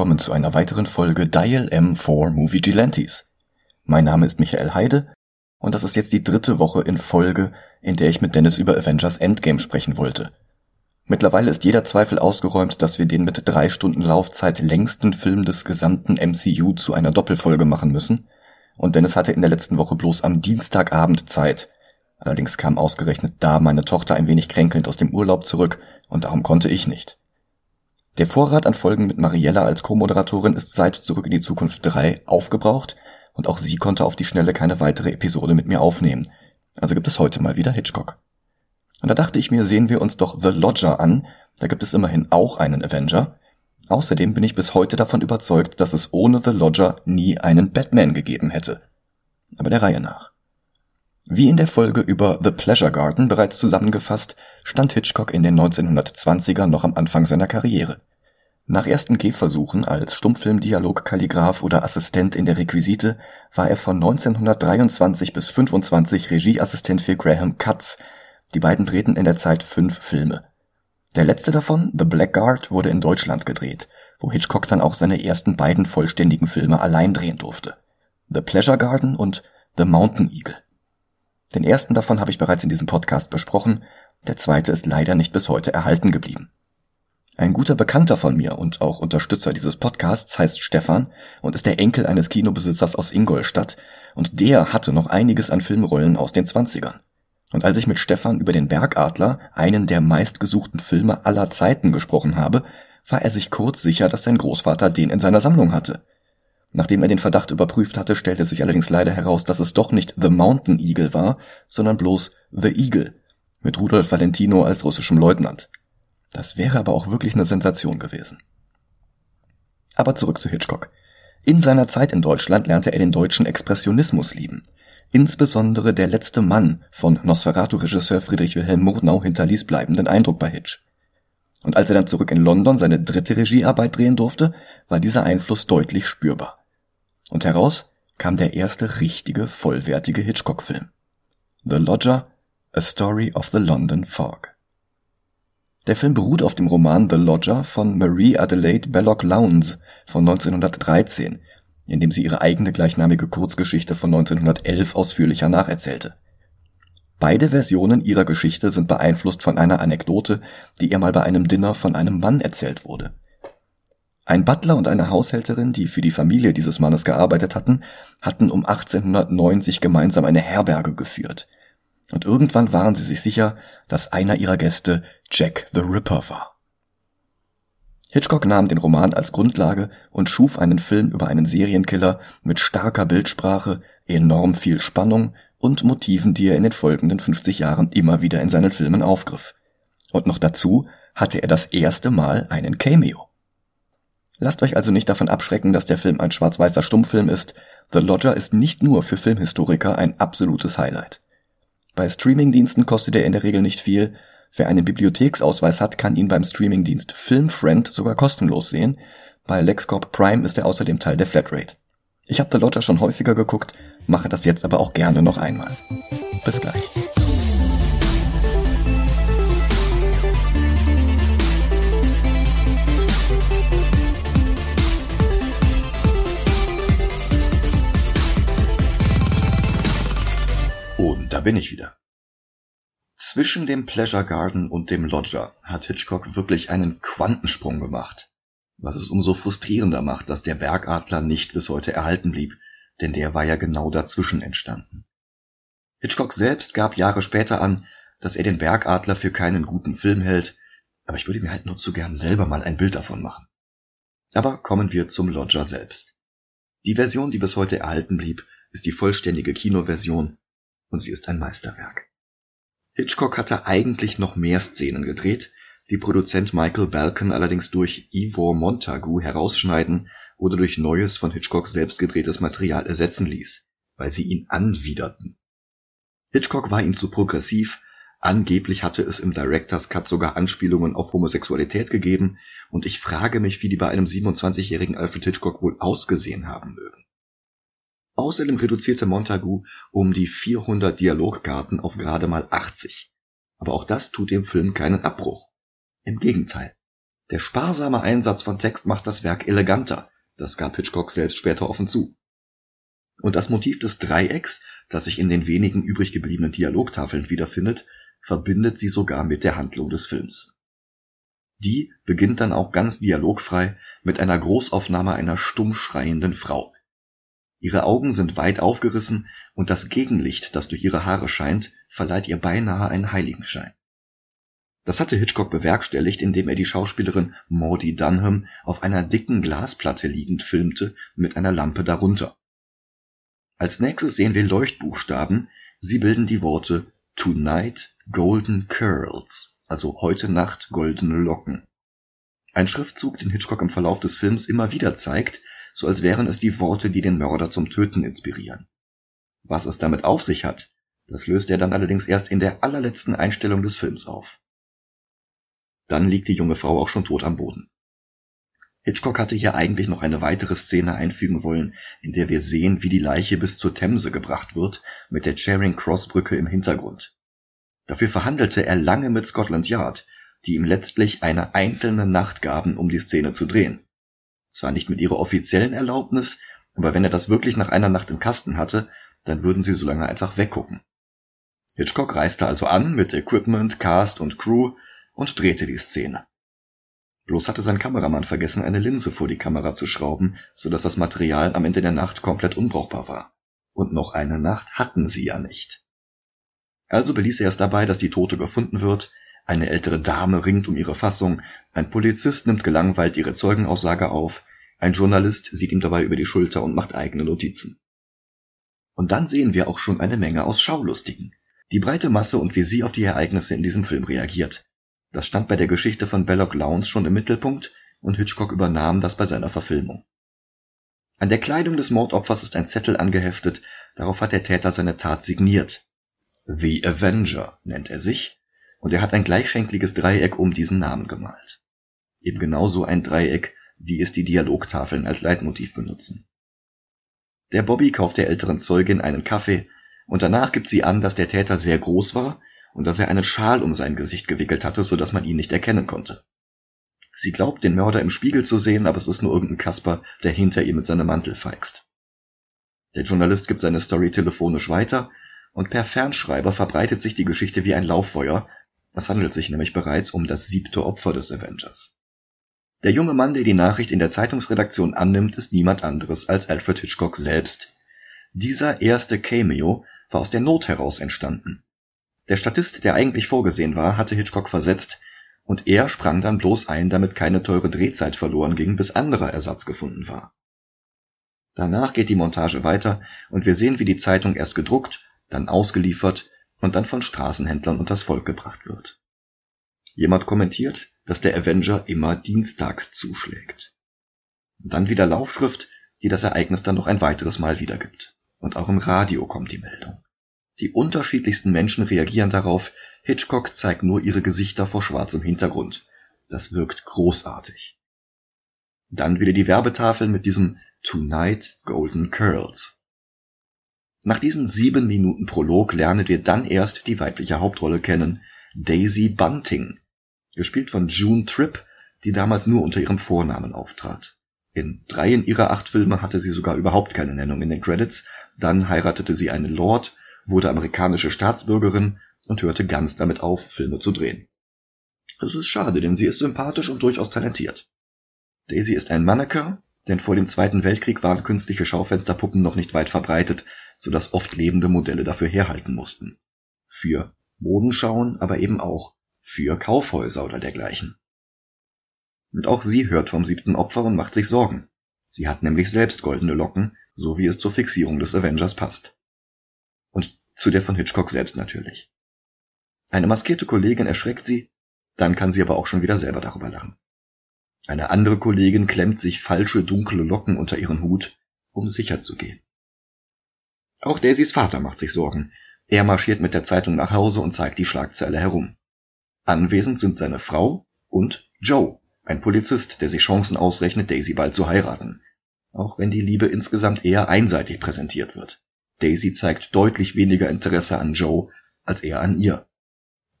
Willkommen zu einer weiteren Folge Dial M4 Movie Gelantes. Mein Name ist Michael Heide und das ist jetzt die dritte Woche in Folge, in der ich mit Dennis über Avengers Endgame sprechen wollte. Mittlerweile ist jeder Zweifel ausgeräumt, dass wir den mit drei Stunden Laufzeit längsten Film des gesamten MCU zu einer Doppelfolge machen müssen. Und Dennis hatte in der letzten Woche bloß am Dienstagabend Zeit. Allerdings kam ausgerechnet da meine Tochter ein wenig kränkelnd aus dem Urlaub zurück und darum konnte ich nicht. Der Vorrat an Folgen mit Mariella als Co-Moderatorin ist seit Zurück in die Zukunft 3 aufgebraucht und auch sie konnte auf die Schnelle keine weitere Episode mit mir aufnehmen. Also gibt es heute mal wieder Hitchcock. Und da dachte ich mir, sehen wir uns doch The Lodger an, da gibt es immerhin auch einen Avenger. Außerdem bin ich bis heute davon überzeugt, dass es ohne The Lodger nie einen Batman gegeben hätte. Aber der Reihe nach. Wie in der Folge über The Pleasure Garden bereits zusammengefasst, stand Hitchcock in den 1920er noch am Anfang seiner Karriere. Nach ersten Gehversuchen als Stummfilmdialogkalligraph oder Assistent in der Requisite war er von 1923 bis 25 Regieassistent für Graham Cutts. Die beiden drehten in der Zeit fünf Filme. Der letzte davon, The Blackguard, wurde in Deutschland gedreht, wo Hitchcock dann auch seine ersten beiden vollständigen Filme allein drehen durfte. The Pleasure Garden und The Mountain Eagle. Den ersten davon habe ich bereits in diesem Podcast besprochen, der zweite ist leider nicht bis heute erhalten geblieben. Ein guter Bekannter von mir und auch Unterstützer dieses Podcasts heißt Stefan und ist der Enkel eines Kinobesitzers aus Ingolstadt und der hatte noch einiges an Filmrollen aus den Zwanzigern. Und als ich mit Stefan über den Bergadler, einen der meistgesuchten Filme aller Zeiten gesprochen habe, war er sich kurz sicher, dass sein Großvater den in seiner Sammlung hatte. Nachdem er den Verdacht überprüft hatte, stellte sich allerdings leider heraus, dass es doch nicht The Mountain Eagle war, sondern bloß The Eagle, mit Rudolf Valentino als russischem Leutnant. Das wäre aber auch wirklich eine Sensation gewesen. Aber zurück zu Hitchcock. In seiner Zeit in Deutschland lernte er den deutschen Expressionismus lieben. Insbesondere Der letzte Mann von Nosferatu-Regisseur Friedrich Wilhelm Murnau hinterließ bleibenden Eindruck bei Hitch. Und als er dann zurück in London seine dritte Regiearbeit drehen durfte, war dieser Einfluss deutlich spürbar. Und heraus kam der erste richtige, vollwertige Hitchcock-Film. The Lodger, A Story of the London Fog. Der Film beruht auf dem Roman The Lodger von Marie Adelaide Belloc Lowndes von 1913, in dem sie ihre eigene gleichnamige Kurzgeschichte von 1911 ausführlicher nacherzählte. Beide Versionen ihrer Geschichte sind beeinflusst von einer Anekdote, die ihr mal bei einem Dinner von einem Mann erzählt wurde. Ein Butler und eine Haushälterin, die für die Familie dieses Mannes gearbeitet hatten, hatten um 1890 gemeinsam eine Herberge geführt – und irgendwann waren sie sich sicher, dass einer ihrer Gäste Jack the Ripper war. Hitchcock nahm den Roman als Grundlage und schuf einen Film über einen Serienkiller mit starker Bildsprache, enorm viel Spannung und Motiven, die er in den folgenden 50 Jahren immer wieder in seinen Filmen aufgriff. Und noch dazu hatte er das erste Mal einen Cameo. Lasst euch also nicht davon abschrecken, dass der Film ein schwarz-weißer Stummfilm ist. The Lodger ist nicht nur für Filmhistoriker ein absolutes Highlight. Bei Streamingdiensten kostet er in der Regel nicht viel. Wer einen Bibliotheksausweis hat, kann ihn beim Streamingdienst Filmfriend sogar kostenlos sehen. Bei LexCorp Prime ist er außerdem Teil der Flatrate. Ich habe The Lodger schon häufiger geguckt, mache das jetzt aber auch gerne noch einmal. Bis gleich. Und da bin ich wieder. Zwischen dem Pleasure Garden und dem Lodger hat Hitchcock wirklich einen Quantensprung gemacht. Was es umso frustrierender macht, dass der Bergadler nicht bis heute erhalten blieb, denn der war ja genau dazwischen entstanden. Hitchcock selbst gab Jahre später an, dass er den Bergadler für keinen guten Film hält, aber ich würde mir halt nur zu gern selber mal ein Bild davon machen. Aber kommen wir zum Lodger selbst. Die Version, die bis heute erhalten blieb, ist die vollständige Kinoversion und sie ist ein Meisterwerk. Hitchcock hatte eigentlich noch mehr Szenen gedreht, die Produzent Michael Balcon allerdings durch Ivor Montagu herausschneiden oder durch neues von Hitchcock selbst gedrehtes Material ersetzen ließ, weil sie ihn anwiderten. Hitchcock war ihm zu progressiv, angeblich hatte es im Director's Cut sogar Anspielungen auf Homosexualität gegeben, und ich frage mich, wie die bei einem 27-jährigen Alfred Hitchcock wohl ausgesehen haben mögen. Außerdem reduzierte Montagu um die 400 Dialogkarten auf gerade mal 80. Aber auch das tut dem Film keinen Abbruch. Im Gegenteil. Der sparsame Einsatz von Text macht das Werk eleganter, das gab Hitchcock selbst später offen zu. Und das Motiv des Dreiecks, das sich in den wenigen übrig gebliebenen Dialogtafeln wiederfindet, verbindet sie sogar mit der Handlung des Films. Die beginnt dann auch ganz dialogfrei mit einer Großaufnahme einer stumm schreienden Frau. Ihre Augen sind weit aufgerissen und das Gegenlicht, das durch ihre Haare scheint, verleiht ihr beinahe einen Heiligenschein. Das hatte Hitchcock bewerkstelligt, indem er die Schauspielerin Maudie Dunham auf einer dicken Glasplatte liegend filmte mit einer Lampe darunter. Als nächstes sehen wir Leuchtbuchstaben, sie bilden die Worte Tonight Golden Curls, also heute Nacht goldene Locken. Ein Schriftzug, den Hitchcock im Verlauf des Films immer wieder zeigt, so als wären es die Worte, die den Mörder zum Töten inspirieren. Was es damit auf sich hat, das löst er dann allerdings erst in der allerletzten Einstellung des Films auf. Dann liegt die junge Frau auch schon tot am Boden. Hitchcock hatte hier eigentlich noch eine weitere Szene einfügen wollen, in der wir sehen, wie die Leiche bis zur Themse gebracht wird, mit der Charing Cross Brücke im Hintergrund. Dafür verhandelte er lange mit Scotland Yard, die ihm letztlich eine einzelne Nacht gaben, um die Szene zu drehen. Zwar nicht mit ihrer offiziellen Erlaubnis, aber wenn er das wirklich nach einer Nacht im Kasten hatte, dann würden sie so lange einfach weggucken. Hitchcock reiste also an mit Equipment, Cast und Crew und drehte die Szene. Bloß hatte sein Kameramann vergessen, eine Linse vor die Kamera zu schrauben, so dass das Material am Ende der Nacht komplett unbrauchbar war. Und noch eine Nacht hatten sie ja nicht. Also beließ er es dabei, dass die Tote gefunden wird, eine ältere Dame ringt um ihre Fassung, ein Polizist nimmt gelangweilt ihre Zeugenaussage auf, ein Journalist sieht ihm dabei über die Schulter und macht eigene Notizen. Und dann sehen wir auch schon eine Menge aus Schaulustigen. Die breite Masse und wie sie auf die Ereignisse in diesem Film reagiert. Das stand bei der Geschichte von Belloc Lowndes schon im Mittelpunkt und Hitchcock übernahm das bei seiner Verfilmung. An der Kleidung des Mordopfers ist ein Zettel angeheftet, darauf hat der Täter seine Tat signiert. The Avenger nennt er sich, und er hat ein gleichschenkliges Dreieck um diesen Namen gemalt. Eben genauso ein Dreieck, wie es die Dialogtafeln als Leitmotiv benutzen. Der Bobby kauft der älteren Zeugin einen Kaffee und danach gibt sie an, dass der Täter sehr groß war und dass er einen Schal um sein Gesicht gewickelt hatte, so dass man ihn nicht erkennen konnte. Sie glaubt, den Mörder im Spiegel zu sehen, aber es ist nur irgendein Kasper, der hinter ihr mit seinem Mantel feixt. Der Journalist gibt seine Story telefonisch weiter und per Fernschreiber verbreitet sich die Geschichte wie ein Lauffeuer. Es handelt sich nämlich bereits um das siebte Opfer des Avengers. Der junge Mann, der die Nachricht in der Zeitungsredaktion annimmt, ist niemand anderes als Alfred Hitchcock selbst. Dieser erste Cameo war aus der Not heraus entstanden. Der Statist, der eigentlich vorgesehen war, hatte Hitchcock versetzt, und er sprang dann bloß ein, damit keine teure Drehzeit verloren ging, bis anderer Ersatz gefunden war. Danach geht die Montage weiter und wir sehen, wie die Zeitung erst gedruckt, dann ausgeliefert und dann von Straßenhändlern unters Volk gebracht wird. Jemand kommentiert, dass der Avenger immer dienstags zuschlägt. Und dann wieder Laufschrift, die das Ereignis dann noch ein weiteres Mal wiedergibt. Und auch im Radio kommt die Meldung. Die unterschiedlichsten Menschen reagieren darauf, Hitchcock zeigt nur ihre Gesichter vor schwarzem Hintergrund. Das wirkt großartig. Dann wieder die Werbetafel mit diesem Tonight Golden Curls. Nach diesen sieben Minuten Prolog lernen wir dann erst die weibliche Hauptrolle kennen, Daisy Bunting, gespielt von June Tripp, die damals nur unter ihrem Vornamen auftrat. In dreien ihrer acht Filme hatte sie sogar überhaupt keine Nennung in den Credits, dann heiratete sie einen Lord wurde amerikanische Staatsbürgerin und hörte ganz damit auf, Filme zu drehen. Das ist schade, denn sie ist sympathisch und durchaus talentiert. Daisy ist ein Mannequin, denn vor dem Zweiten Weltkrieg waren künstliche Schaufensterpuppen noch nicht weit verbreitet, so dass oft lebende Modelle dafür herhalten mussten. Für Modenschauen, aber eben auch für Kaufhäuser oder dergleichen. Und auch sie hört vom siebten Opfer und macht sich Sorgen. Sie hat nämlich selbst goldene Locken, so wie es zur Fixierung des Avengers passt und zu der von Hitchcock selbst natürlich. Eine maskierte Kollegin erschreckt sie, dann kann sie aber auch schon wieder selber darüber lachen. Eine andere Kollegin klemmt sich falsche dunkle Locken unter ihren Hut, um sicher zu gehen. Auch Daisys Vater macht sich Sorgen. Er marschiert mit der Zeitung nach Hause und zeigt die Schlagzeile herum. Anwesend sind seine Frau und Joe, ein Polizist, der sich Chancen ausrechnet, Daisy bald zu heiraten. Auch wenn die Liebe insgesamt eher einseitig präsentiert wird. Daisy zeigt deutlich weniger Interesse an Joe als er an ihr,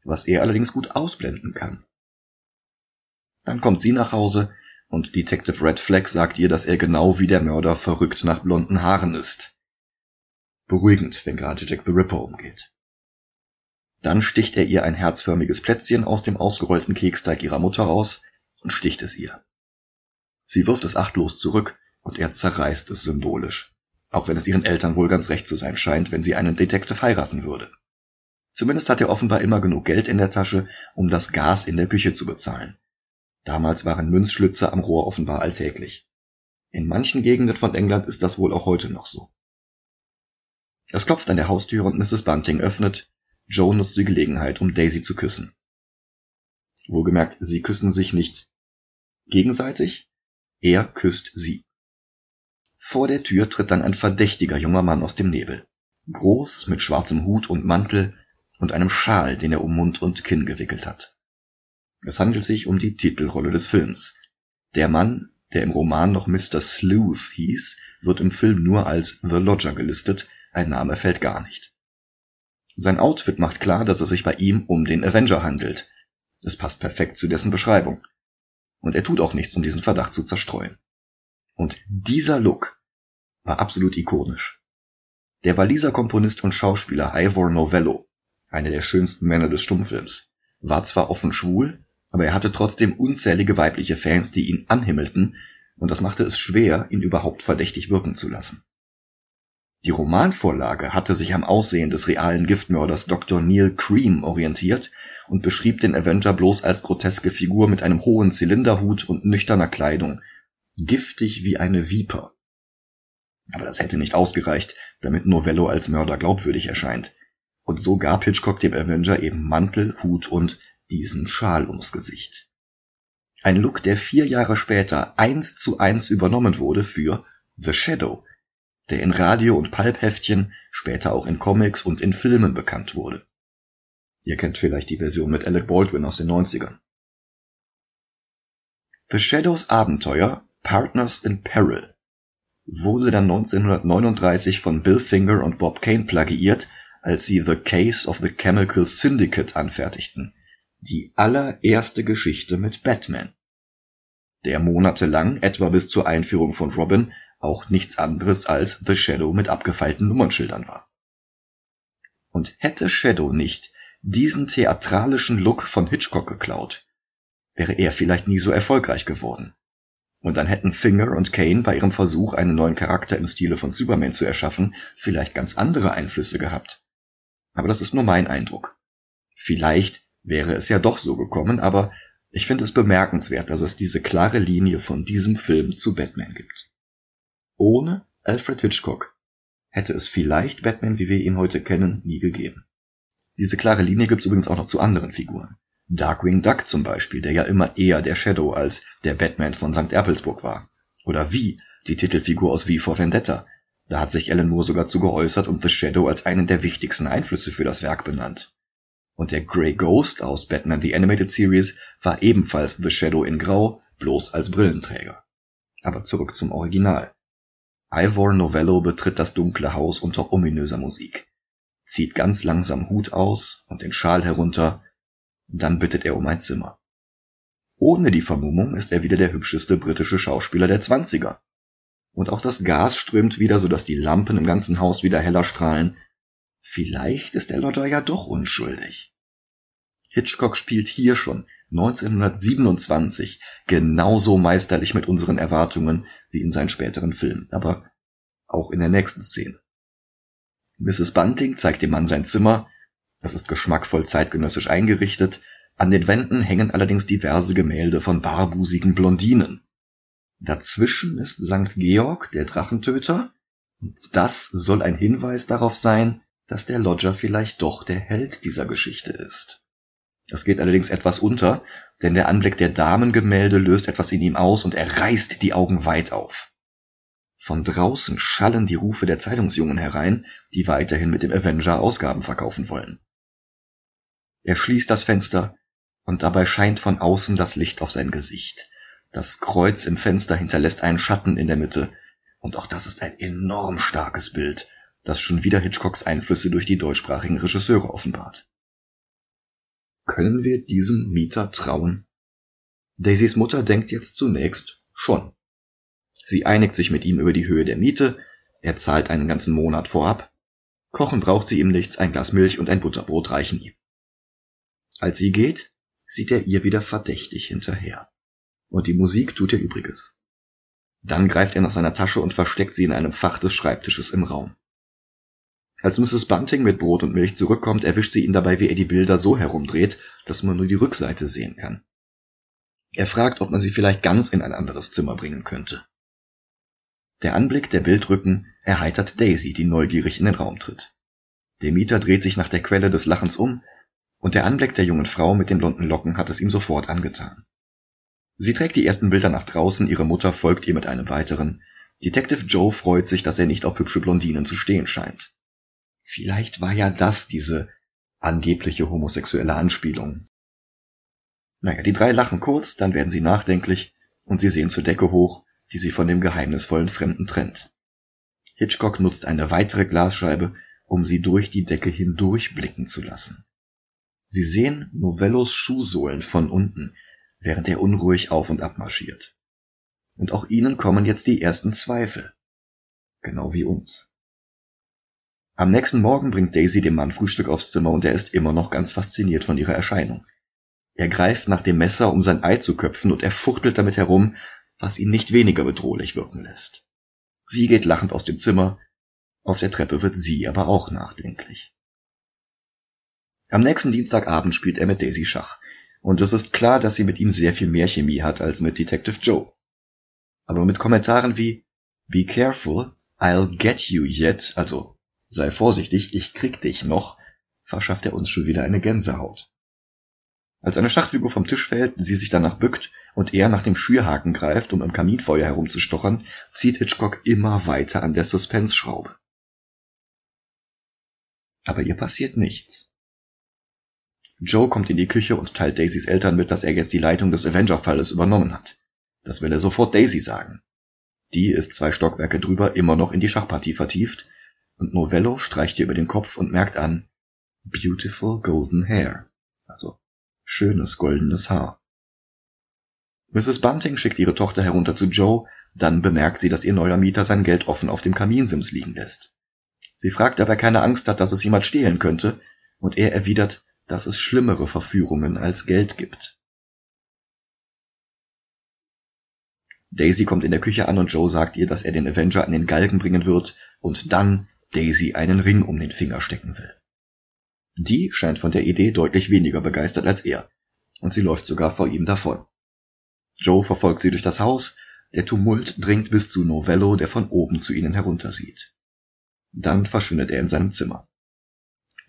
was er allerdings gut ausblenden kann. Dann kommt sie nach Hause und Detective Red Flag sagt ihr, dass er genau wie der Mörder verrückt nach blonden Haaren ist. Beruhigend, wenn gerade Jack the Ripper umgeht. Dann sticht er ihr ein herzförmiges Plätzchen aus dem ausgerollten Keksteig ihrer Mutter raus und sticht es ihr. Sie wirft es achtlos zurück und er zerreißt es symbolisch. Auch wenn es ihren Eltern wohl ganz recht zu sein scheint, wenn sie einen Detective heiraten würde. Zumindest hat er offenbar immer genug Geld in der Tasche, um das Gas in der Küche zu bezahlen. Damals waren Münzschlitze am Rohr offenbar alltäglich. In manchen Gegenden von England ist das wohl auch heute noch so. Es klopft an der Haustür und Mrs. Bunting öffnet. Joe nutzt die Gelegenheit, um Daisy zu küssen. Wohlgemerkt, sie küssen sich nicht gegenseitig, er küsst sie. Vor der Tür tritt dann ein verdächtiger junger Mann aus dem Nebel. Groß, mit schwarzem Hut und Mantel und einem Schal, den er um Mund und Kinn gewickelt hat. Es handelt sich um die Titelrolle des Films. Der Mann, der im Roman noch Mr. Sleuth hieß, wird im Film nur als The Lodger gelistet, ein Name fällt gar nicht. Sein Outfit macht klar, dass es sich bei ihm um den Avenger handelt. Es passt perfekt zu dessen Beschreibung. Und er tut auch nichts, um diesen Verdacht zu zerstreuen. Und dieser Look war absolut ikonisch. Der Waliser Komponist und Schauspieler Ivor Novello, einer der schönsten Männer des Stummfilms, war zwar offen schwul, aber er hatte trotzdem unzählige weibliche Fans, die ihn anhimmelten, und das machte es schwer, ihn überhaupt verdächtig wirken zu lassen. Die Romanvorlage hatte sich am Aussehen des realen Giftmörders Dr. Neil Cream orientiert und beschrieb den Avenger bloß als groteske Figur mit einem hohen Zylinderhut und nüchterner Kleidung, giftig wie eine Viper. Aber das hätte nicht ausgereicht, damit Novello als Mörder glaubwürdig erscheint. Und so gab Hitchcock dem Avenger eben Mantel, Hut und diesen Schal ums Gesicht. Ein Look, der vier Jahre später eins zu eins übernommen wurde für The Shadow, der in Radio- und Pulp-Heftchen, später auch in Comics und in Filmen bekannt wurde. Ihr kennt vielleicht die Version mit Alec Baldwin aus den 90ern. The Shadows Abenteuer Partners in Peril wurde dann 1939 von Bill Finger und Bob Kane plagiiert, als sie The Case of the Chemical Syndicate anfertigten, die allererste Geschichte mit Batman, der monatelang, etwa bis zur Einführung von Robin, auch nichts anderes als The Shadow mit abgefeilten Nummernschildern war. Und hätte Shadow nicht diesen theatralischen Look von Hitchcock geklaut, wäre er vielleicht nie so erfolgreich geworden. Und dann hätten Finger und Kane bei ihrem Versuch, einen neuen Charakter im Stile von Superman zu erschaffen, vielleicht ganz andere Einflüsse gehabt. Aber das ist nur mein Eindruck. Vielleicht wäre es ja doch so gekommen, aber ich finde es bemerkenswert, dass es diese klare Linie von diesem Film zu Batman gibt. Ohne Alfred Hitchcock hätte es vielleicht Batman, wie wir ihn heute kennen, nie gegeben. Diese klare Linie gibt es übrigens auch noch zu anderen Figuren. Darkwing Duck zum Beispiel, der ja immer eher der Shadow als der Batman von St. Erpelsburg war. Oder wie, die Titelfigur aus V for Vendetta. Da hat sich Alan Moore sogar zu geäußert und The Shadow als einen der wichtigsten Einflüsse für das Werk benannt. Und der Grey Ghost aus Batman The Animated Series war ebenfalls The Shadow in Grau, bloß als Brillenträger. Aber zurück zum Original. Ivor Novello betritt das dunkle Haus unter ominöser Musik, zieht ganz langsam Hut aus und den Schal herunter, dann bittet er um ein Zimmer. Ohne die Vermummung ist er wieder der hübscheste britische Schauspieler der Zwanziger. Und auch das Gas strömt wieder, so dass die Lampen im ganzen Haus wieder heller strahlen. Vielleicht ist der Lodger ja doch unschuldig. Hitchcock spielt hier schon 1927 genauso meisterlich mit unseren Erwartungen wie in seinen späteren Filmen, aber auch in der nächsten Szene. Mrs. Bunting zeigt dem Mann sein Zimmer, das ist geschmackvoll zeitgenössisch eingerichtet, an den Wänden hängen allerdings diverse Gemälde von barbusigen Blondinen. Dazwischen ist St. Georg, der Drachentöter, und das soll ein Hinweis darauf sein, dass der Lodger vielleicht doch der Held dieser Geschichte ist. Das geht allerdings etwas unter, denn der Anblick der Damengemälde löst etwas in ihm aus und er reißt die Augen weit auf. Von draußen schallen die Rufe der Zeitungsjungen herein, die weiterhin mit dem Avenger Ausgaben verkaufen wollen. Er schließt das Fenster und dabei scheint von außen das Licht auf sein Gesicht. Das Kreuz im Fenster hinterlässt einen Schatten in der Mitte und auch das ist ein enorm starkes Bild, das schon wieder Hitchcocks Einflüsse durch die deutschsprachigen Regisseure offenbart. Können wir diesem Mieter trauen? Daisys Mutter denkt jetzt zunächst schon. Sie einigt sich mit ihm über die Höhe der Miete, er zahlt einen ganzen Monat vorab. Kochen braucht sie ihm nichts, ein Glas Milch und ein Butterbrot reichen ihm. Als sie geht, sieht er ihr wieder verdächtig hinterher. Und die Musik tut ihr Übriges. Dann greift er nach seiner Tasche und versteckt sie in einem Fach des Schreibtisches im Raum. Als Mrs. Bunting mit Brot und Milch zurückkommt, erwischt sie ihn dabei, wie er die Bilder so herumdreht, dass man nur die Rückseite sehen kann. Er fragt, ob man sie vielleicht ganz in ein anderes Zimmer bringen könnte. Der Anblick der Bildrücken erheitert Daisy, die neugierig in den Raum tritt. Der Mieter dreht sich nach der Quelle des Lachens um, und der Anblick der jungen Frau mit den blonden Locken hat es ihm sofort angetan. Sie trägt die ersten Bilder nach draußen, ihre Mutter folgt ihr mit einem weiteren. Detective Joe freut sich, dass er nicht auf hübsche Blondinen zu stehen scheint. Vielleicht war ja das diese angebliche homosexuelle Anspielung. Naja, die drei lachen kurz, dann werden sie nachdenklich und sie sehen zur Decke hoch, die sie von dem geheimnisvollen Fremden trennt. Hitchcock nutzt eine weitere Glasscheibe, um sie durch die Decke hindurch blicken zu lassen. Sie sehen Novellos Schuhsohlen von unten, während er unruhig auf und ab marschiert. Und auch ihnen kommen jetzt die ersten Zweifel. Genau wie uns. Am nächsten Morgen bringt Daisy dem Mann Frühstück aufs Zimmer und er ist immer noch ganz fasziniert von ihrer Erscheinung. Er greift nach dem Messer, um sein Ei zu köpfen, und er fuchtelt damit herum, was ihn nicht weniger bedrohlich wirken lässt. Sie geht lachend aus dem Zimmer, auf der Treppe wird sie aber auch nachdenklich. Am nächsten Dienstagabend spielt er mit Daisy Schach, und es ist klar, dass sie mit ihm sehr viel mehr Chemie hat als mit Detective Joe. Aber mit Kommentaren wie Be careful, I'll get you yet, also Sei vorsichtig, ich krieg dich noch, verschafft er uns schon wieder eine Gänsehaut. Als eine Schachfigur vom Tisch fällt, sie sich danach bückt und er nach dem Schürhaken greift, um im Kaminfeuer herumzustochern, zieht Hitchcock immer weiter an der Suspense-Schraube. Aber ihr passiert nichts. Joe kommt in die Küche und teilt Daisys Eltern mit, dass er jetzt die Leitung des Avenger-Falles übernommen hat. Das will er sofort Daisy sagen. Die ist zwei Stockwerke drüber immer noch in die Schachpartie vertieft und Novello streicht ihr über den Kopf und merkt an Beautiful Golden Hair, also schönes goldenes Haar. Mrs. Bunting schickt ihre Tochter herunter zu Joe, dann bemerkt sie, dass ihr neuer Mieter sein Geld offen auf dem Kaminsims liegen lässt. Sie fragt, ob er keine Angst hat, dass es jemand stehlen könnte, und er erwidert, dass es schlimmere Verführungen als Geld gibt. Daisy kommt in der Küche an und Joe sagt ihr, dass er den Avenger an den Galgen bringen wird, und dann Daisy einen Ring um den Finger stecken will. Die scheint von der Idee deutlich weniger begeistert als er, und sie läuft sogar vor ihm davon. Joe verfolgt sie durch das Haus, der Tumult dringt bis zu Novello, der von oben zu ihnen heruntersieht. Dann verschwindet er in seinem Zimmer.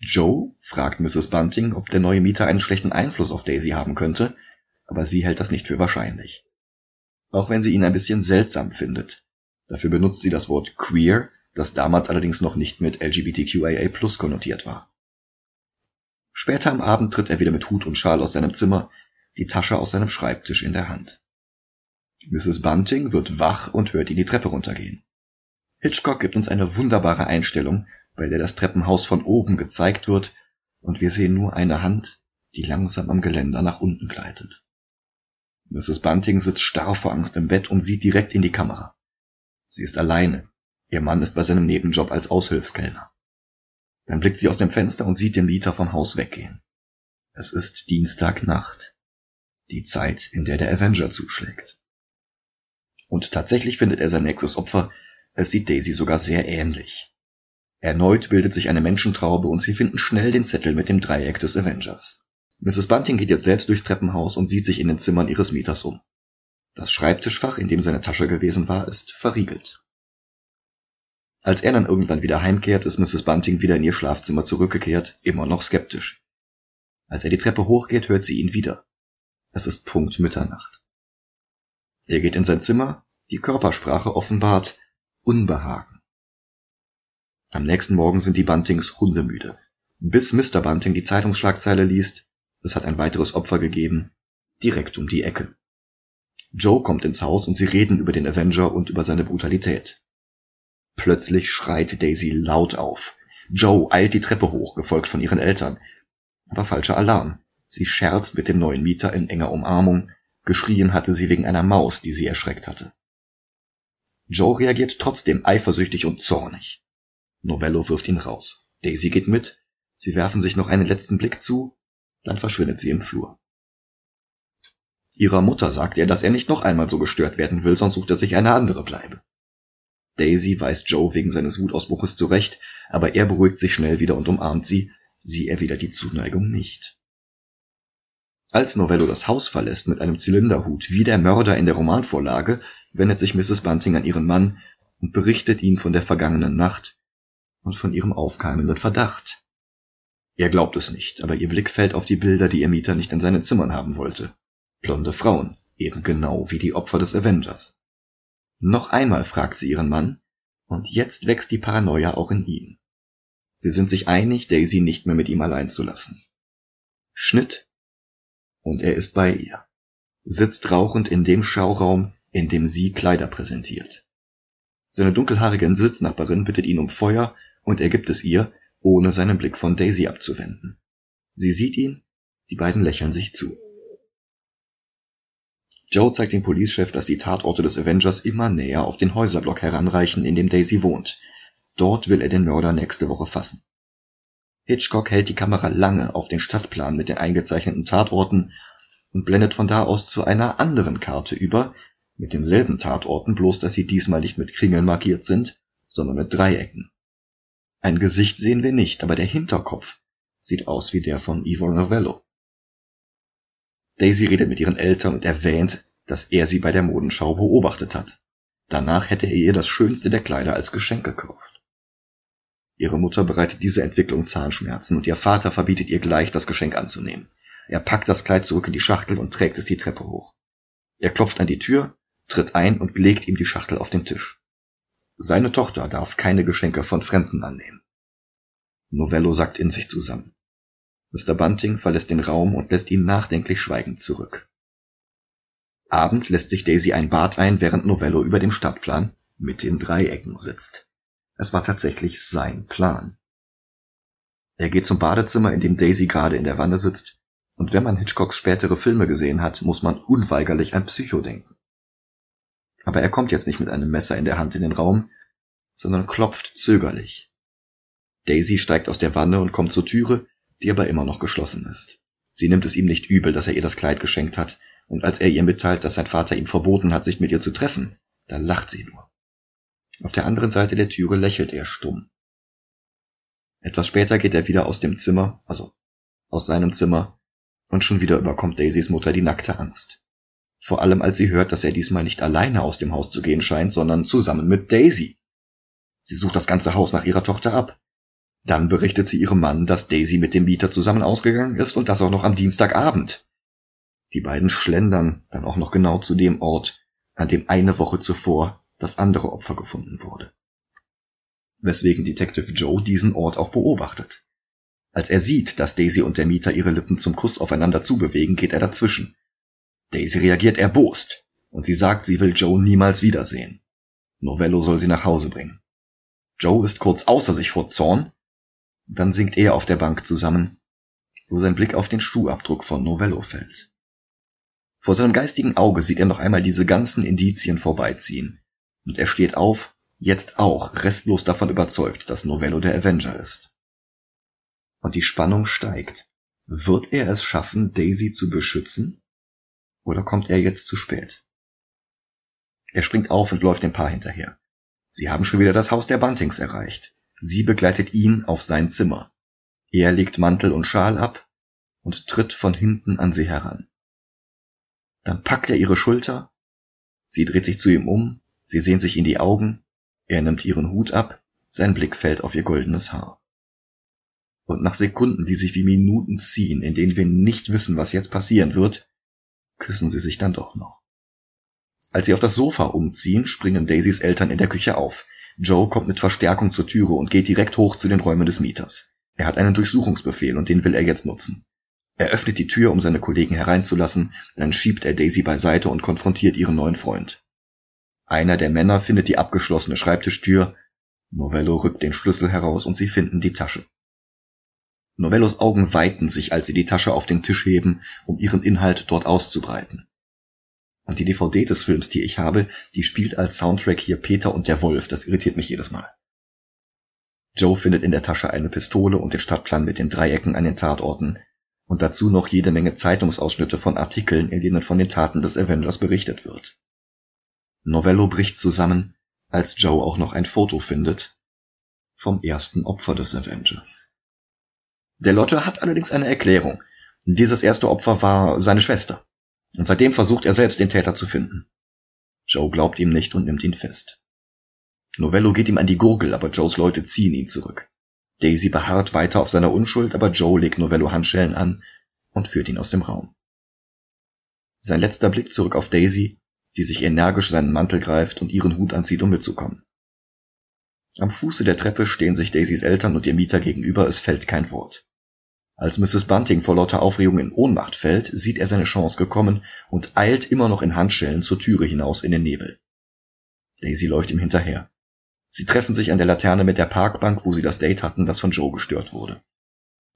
Joe fragt Mrs. Bunting, ob der neue Mieter einen schlechten Einfluss auf Daisy haben könnte, aber sie hält das nicht für wahrscheinlich. Auch wenn sie ihn ein bisschen seltsam findet. Dafür benutzt sie das Wort queer, das damals allerdings noch nicht mit LGBTQIA+ konnotiert war. Später am Abend tritt er wieder mit Hut und Schal aus seinem Zimmer, die Tasche aus seinem Schreibtisch in der Hand. Mrs. Bunting wird wach und hört ihn die Treppe runtergehen. Hitchcock gibt uns eine wunderbare Einstellung, bei der das Treppenhaus von oben gezeigt wird und wir sehen nur eine Hand, die langsam am Geländer nach unten gleitet. Mrs. Bunting sitzt starr vor Angst im Bett und sieht direkt in die Kamera. Sie ist alleine, Ihr Mann ist bei seinem Nebenjob als Aushilfskellner. Dann blickt sie aus dem Fenster und sieht den Mieter vom Haus weggehen. Es ist Dienstagnacht. Die Zeit, in der der Avenger zuschlägt. Und tatsächlich findet er sein nächstes Opfer. Es sieht Daisy sogar sehr ähnlich. Erneut bildet sich eine Menschentraube und sie finden schnell den Zettel mit dem Dreieck des Avengers. Mrs. Bunting geht jetzt selbst durchs Treppenhaus und sieht sich in den Zimmern ihres Mieters um. Das Schreibtischfach, in dem seine Tasche gewesen war, ist verriegelt. Als er dann irgendwann wieder heimkehrt, ist Mrs. Bunting wieder in ihr Schlafzimmer zurückgekehrt, immer noch skeptisch. Als er die Treppe hochgeht, hört sie ihn wieder. Es ist Punkt Mitternacht. Er geht in sein Zimmer, die Körpersprache offenbart Unbehagen. Am nächsten Morgen sind die Buntings hundemüde. Bis Mr. Bunting die Zeitungsschlagzeile liest, es hat ein weiteres Opfer gegeben, direkt um die Ecke. Joe kommt ins Haus und sie reden über den Avenger und über seine Brutalität. Plötzlich schreit Daisy laut auf. Joe eilt die Treppe hoch, gefolgt von ihren Eltern. Aber falscher Alarm. Sie scherzt mit dem neuen Mieter in enger Umarmung. Geschrien hatte sie wegen einer Maus, die sie erschreckt hatte. Joe reagiert trotzdem eifersüchtig und zornig. Novello wirft ihn raus. Daisy geht mit. Sie werfen sich noch einen letzten Blick zu, dann verschwindet sie im Flur. Ihrer Mutter sagt er, dass er nicht noch einmal so gestört werden will, sonst sucht er sich eine andere Bleibe. Daisy weist Joe wegen seines Wutausbruches zurecht, aber er beruhigt sich schnell wieder und umarmt sie. Sie erwidert die Zuneigung nicht. Als Novello das Haus verlässt mit einem Zylinderhut wie der Mörder in der Romanvorlage, wendet sich Mrs. Bunting an ihren Mann und berichtet ihm von der vergangenen Nacht und von ihrem aufkeimenden Verdacht. Er glaubt es nicht, aber ihr Blick fällt auf die Bilder, die ihr Mieter nicht in seinen Zimmern haben wollte. Blonde Frauen, eben genau wie die Opfer des Avengers. Noch einmal fragt sie ihren Mann, und jetzt wächst die Paranoia auch in ihm. Sie sind sich einig, Daisy nicht mehr mit ihm allein zu lassen. Schnitt. Und er ist bei ihr. Sitzt rauchend in dem Schauraum, in dem sie Kleider präsentiert. Seine dunkelhaarige Sitznachbarin bittet ihn um Feuer und er gibt es ihr, ohne seinen Blick von Daisy abzuwenden. Sie sieht ihn, die beiden lächeln sich zu. Joe zeigt dem Polizeichef, dass die Tatorte des Avengers immer näher auf den Häuserblock heranreichen, in dem Daisy wohnt. Dort will er den Mörder nächste Woche fassen. Hitchcock hält die Kamera lange auf den Stadtplan mit den eingezeichneten Tatorten und blendet von da aus zu einer anderen Karte über, mit denselben Tatorten, bloß dass sie diesmal nicht mit Kringeln markiert sind, sondern mit Dreiecken. Ein Gesicht sehen wir nicht, aber der Hinterkopf sieht aus wie der von Ivo Novello. Daisy redet mit ihren Eltern und erwähnt, dass er sie bei der Modenschau beobachtet hat. Danach hätte er ihr das schönste der Kleider als Geschenk gekauft. Ihre Mutter bereitet diese Entwicklung Zahnschmerzen und ihr Vater verbietet ihr gleich, das Geschenk anzunehmen. Er packt das Kleid zurück in die Schachtel und trägt es die Treppe hoch. Er klopft an die Tür, tritt ein und legt ihm die Schachtel auf den Tisch. Seine Tochter darf keine Geschenke von Fremden annehmen. Novello sackt in sich zusammen. Mr. Bunting verlässt den Raum und lässt ihn nachdenklich schweigend zurück. Abends lässt sich Daisy ein Bad ein, während Novello über dem Stadtplan mit den Dreiecken sitzt. Es war tatsächlich sein Plan. Er geht zum Badezimmer, in dem Daisy gerade in der Wanne sitzt, und wenn man Hitchcocks spätere Filme gesehen hat, muss man unweigerlich an Psycho denken. Aber er kommt jetzt nicht mit einem Messer in der Hand in den Raum, sondern klopft zögerlich. Daisy steigt aus der Wanne und kommt zur Türe, die aber immer noch geschlossen ist. Sie nimmt es ihm nicht übel, dass er ihr das Kleid geschenkt hat, und als er ihr mitteilt, dass sein Vater ihm verboten hat, sich mit ihr zu treffen, da lacht sie nur. Auf der anderen Seite der Türe lächelt er stumm. Etwas später geht er wieder aus dem Zimmer, also aus seinem Zimmer, und schon wieder überkommt Daisys Mutter die nackte Angst. Vor allem als sie hört, dass er diesmal nicht alleine aus dem Haus zu gehen scheint, sondern zusammen mit Daisy. Sie sucht das ganze Haus nach ihrer Tochter ab. Dann berichtet sie ihrem Mann, dass Daisy mit dem Mieter zusammen ausgegangen ist und das auch noch am Dienstagabend. Die beiden schlendern dann auch noch genau zu dem Ort, an dem eine Woche zuvor das andere Opfer gefunden wurde. Weswegen Detective Joe diesen Ort auch beobachtet. Als er sieht, dass Daisy und der Mieter ihre Lippen zum Kuss aufeinander zubewegen, geht er dazwischen. Daisy reagiert erbost und sie sagt, sie will Joe niemals wiedersehen. Novello soll sie nach Hause bringen. Joe ist kurz außer sich vor Zorn dann sinkt er auf der Bank zusammen, wo sein Blick auf den Schuhabdruck von Novello fällt. Vor seinem geistigen Auge sieht er noch einmal diese ganzen Indizien vorbeiziehen, und er steht auf, jetzt auch restlos davon überzeugt, dass Novello der Avenger ist. Und die Spannung steigt. Wird er es schaffen, Daisy zu beschützen? Oder kommt er jetzt zu spät? Er springt auf und läuft dem Paar hinterher. Sie haben schon wieder das Haus der Buntings erreicht. Sie begleitet ihn auf sein Zimmer. Er legt Mantel und Schal ab und tritt von hinten an sie heran. Dann packt er ihre Schulter, sie dreht sich zu ihm um, sie sehen sich in die Augen, er nimmt ihren Hut ab, sein Blick fällt auf ihr goldenes Haar. Und nach Sekunden, die sich wie Minuten ziehen, in denen wir nicht wissen, was jetzt passieren wird, küssen sie sich dann doch noch. Als sie auf das Sofa umziehen, springen Daisys Eltern in der Küche auf. Joe kommt mit Verstärkung zur Türe und geht direkt hoch zu den Räumen des Mieters. Er hat einen Durchsuchungsbefehl und den will er jetzt nutzen. Er öffnet die Tür, um seine Kollegen hereinzulassen, dann schiebt er Daisy beiseite und konfrontiert ihren neuen Freund. Einer der Männer findet die abgeschlossene Schreibtischtür, Novello rückt den Schlüssel heraus und sie finden die Tasche. Novellos Augen weiten sich, als sie die Tasche auf den Tisch heben, um ihren Inhalt dort auszubreiten. Und die DVD des Films, die ich habe, die spielt als Soundtrack hier Peter und der Wolf. Das irritiert mich jedes Mal. Joe findet in der Tasche eine Pistole und den Stadtplan mit den Dreiecken an den Tatorten und dazu noch jede Menge Zeitungsausschnitte von Artikeln, in denen von den Taten des Avengers berichtet wird. Novello bricht zusammen, als Joe auch noch ein Foto findet vom ersten Opfer des Avengers. Der Lodger hat allerdings eine Erklärung. Dieses erste Opfer war seine Schwester. Und seitdem versucht er selbst den Täter zu finden. Joe glaubt ihm nicht und nimmt ihn fest. Novello geht ihm an die Gurgel, aber Joes Leute ziehen ihn zurück. Daisy beharrt weiter auf seiner Unschuld, aber Joe legt Novello Handschellen an und führt ihn aus dem Raum. Sein letzter Blick zurück auf Daisy, die sich energisch seinen Mantel greift und ihren Hut anzieht, um mitzukommen. Am Fuße der Treppe stehen sich Daisys Eltern und ihr Mieter gegenüber, es fällt kein Wort. Als Mrs. Bunting vor lauter Aufregung in Ohnmacht fällt, sieht er seine Chance gekommen und eilt immer noch in Handschellen zur Türe hinaus in den Nebel. Daisy läuft ihm hinterher. Sie treffen sich an der Laterne mit der Parkbank, wo sie das Date hatten, das von Joe gestört wurde.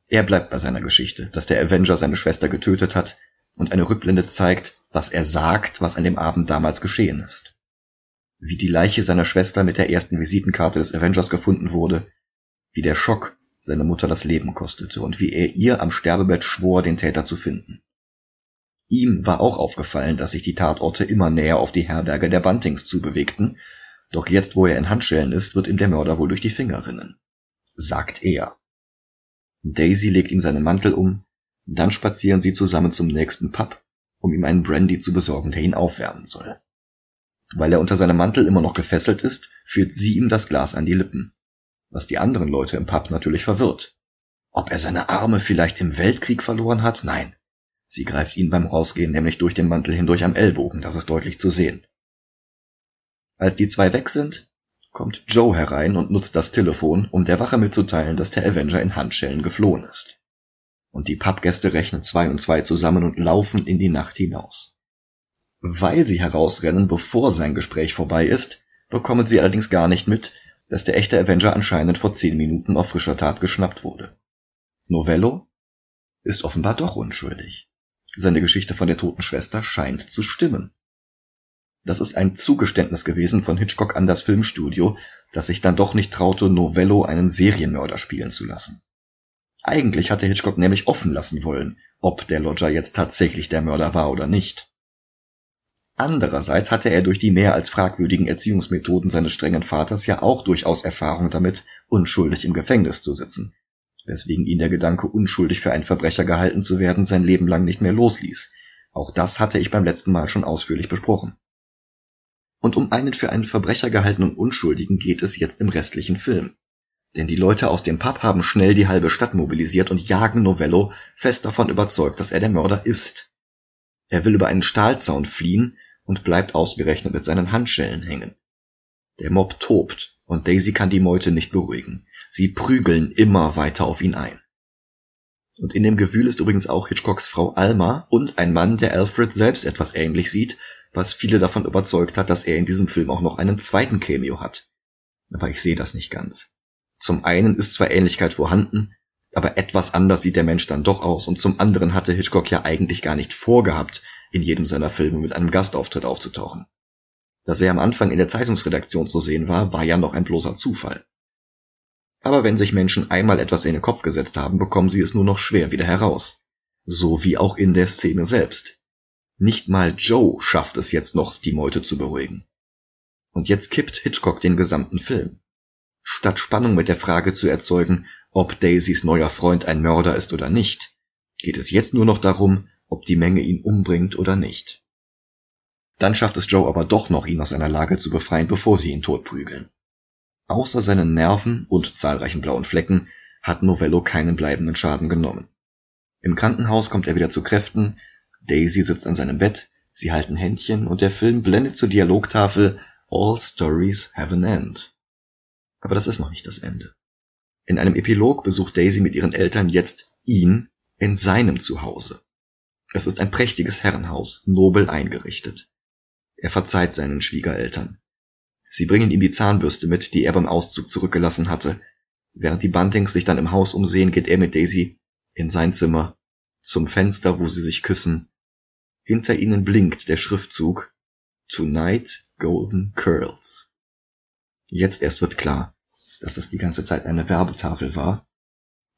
Er bleibt bei seiner Geschichte, dass der Avenger seine Schwester getötet hat und eine Rückblende zeigt, was er sagt, was an dem Abend damals geschehen ist. Wie die Leiche seiner Schwester mit der ersten Visitenkarte des Avengers gefunden wurde, wie der Schock seine Mutter das Leben kostete und wie er ihr am Sterbebett schwor, den Täter zu finden. Ihm war auch aufgefallen, dass sich die Tatorte immer näher auf die Herberge der Buntings zubewegten doch jetzt, wo er in Handschellen ist, wird ihm der Mörder wohl durch die Finger rinnen. Sagt er. Daisy legt ihm seinen Mantel um, dann spazieren sie zusammen zum nächsten Pub, um ihm einen Brandy zu besorgen, der ihn aufwärmen soll. Weil er unter seinem Mantel immer noch gefesselt ist, führt sie ihm das Glas an die Lippen, was die anderen Leute im Pub natürlich verwirrt. Ob er seine Arme vielleicht im Weltkrieg verloren hat? Nein. Sie greift ihn beim Rausgehen nämlich durch den Mantel hindurch am Ellbogen, das ist deutlich zu sehen. Als die zwei weg sind, kommt Joe herein und nutzt das Telefon, um der Wache mitzuteilen, dass der Avenger in Handschellen geflohen ist. Und die Pappgäste rechnen zwei und zwei zusammen und laufen in die Nacht hinaus. Weil sie herausrennen, bevor sein Gespräch vorbei ist, bekommen sie allerdings gar nicht mit, dass der echte Avenger anscheinend vor zehn Minuten auf frischer Tat geschnappt wurde. Novello ist offenbar doch unschuldig. Seine Geschichte von der toten Schwester scheint zu stimmen. Das ist ein Zugeständnis gewesen von Hitchcock an das Filmstudio, das sich dann doch nicht traute, Novello einen Serienmörder spielen zu lassen. Eigentlich hatte Hitchcock nämlich offen lassen wollen, ob der Lodger jetzt tatsächlich der Mörder war oder nicht. Andererseits hatte er durch die mehr als fragwürdigen Erziehungsmethoden seines strengen Vaters ja auch durchaus Erfahrung damit, unschuldig im Gefängnis zu sitzen, weswegen ihn der Gedanke, unschuldig für einen Verbrecher gehalten zu werden, sein Leben lang nicht mehr losließ. Auch das hatte ich beim letzten Mal schon ausführlich besprochen. Und um einen für einen Verbrecher gehaltenen Unschuldigen geht es jetzt im restlichen Film. Denn die Leute aus dem Pub haben schnell die halbe Stadt mobilisiert und jagen Novello fest davon überzeugt, dass er der Mörder ist. Er will über einen Stahlzaun fliehen und bleibt ausgerechnet mit seinen Handschellen hängen. Der Mob tobt und Daisy kann die Meute nicht beruhigen. Sie prügeln immer weiter auf ihn ein. Und in dem Gewühl ist übrigens auch Hitchcocks Frau Alma und ein Mann, der Alfred selbst etwas ähnlich sieht, was viele davon überzeugt hat, dass er in diesem Film auch noch einen zweiten Cameo hat. Aber ich sehe das nicht ganz. Zum einen ist zwar Ähnlichkeit vorhanden, aber etwas anders sieht der Mensch dann doch aus und zum anderen hatte Hitchcock ja eigentlich gar nicht vorgehabt, in jedem seiner Filme mit einem Gastauftritt aufzutauchen. Dass er am Anfang in der Zeitungsredaktion zu sehen war, war ja noch ein bloßer Zufall. Aber wenn sich Menschen einmal etwas in den Kopf gesetzt haben, bekommen sie es nur noch schwer wieder heraus. So wie auch in der Szene selbst. Nicht mal Joe schafft es jetzt noch, die Meute zu beruhigen. Und jetzt kippt Hitchcock den gesamten Film. Statt Spannung mit der Frage zu erzeugen, ob Daisys neuer Freund ein Mörder ist oder nicht, geht es jetzt nur noch darum, ob die Menge ihn umbringt oder nicht. Dann schafft es Joe aber doch noch, ihn aus einer Lage zu befreien, bevor sie ihn totprügeln. Außer seinen Nerven und zahlreichen blauen Flecken hat Novello keinen bleibenden Schaden genommen. Im Krankenhaus kommt er wieder zu Kräften, Daisy sitzt an seinem Bett, sie halten Händchen und der Film blendet zur Dialogtafel All Stories have an end. Aber das ist noch nicht das Ende. In einem Epilog besucht Daisy mit ihren Eltern jetzt ihn in seinem Zuhause. Es ist ein prächtiges Herrenhaus, nobel eingerichtet. Er verzeiht seinen Schwiegereltern. Sie bringen ihm die Zahnbürste mit, die er beim Auszug zurückgelassen hatte. Während die Buntings sich dann im Haus umsehen, geht er mit Daisy in sein Zimmer, zum Fenster, wo sie sich küssen Hinter ihnen blinkt der Schriftzug Tonight Golden Curls. Jetzt erst wird klar, dass das die ganze Zeit eine Werbetafel war,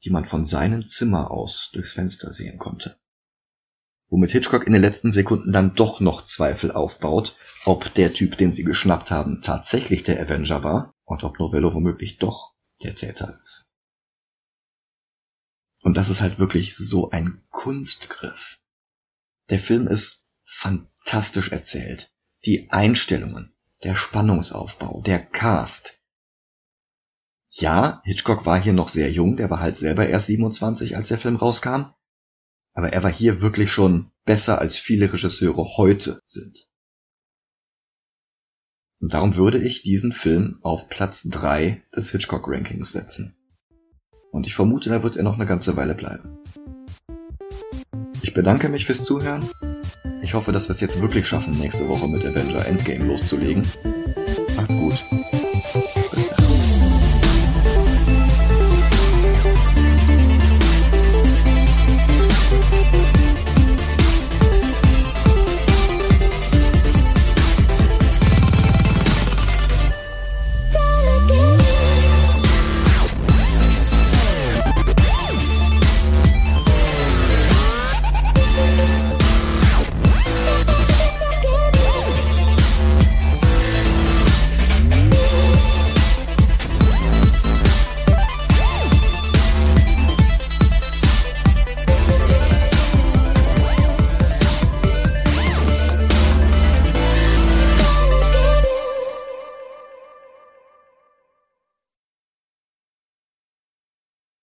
die man von seinem Zimmer aus durchs Fenster sehen konnte. Womit Hitchcock in den letzten Sekunden dann doch noch Zweifel aufbaut, ob der Typ, den sie geschnappt haben, tatsächlich der Avenger war und ob Novello womöglich doch der Täter ist. Und das ist halt wirklich so ein Kunstgriff. Der Film ist fantastisch erzählt. Die Einstellungen, der Spannungsaufbau, der Cast. Ja, Hitchcock war hier noch sehr jung, der war halt selber erst 27, als der Film rauskam. Aber er war hier wirklich schon besser als viele Regisseure heute sind. Und darum würde ich diesen Film auf Platz 3 des Hitchcock-Rankings setzen. Und ich vermute, da wird er noch eine ganze Weile bleiben. Ich bedanke mich fürs Zuhören. Ich hoffe, dass wir es jetzt wirklich schaffen, nächste Woche mit Avenger Endgame loszulegen. Macht's gut.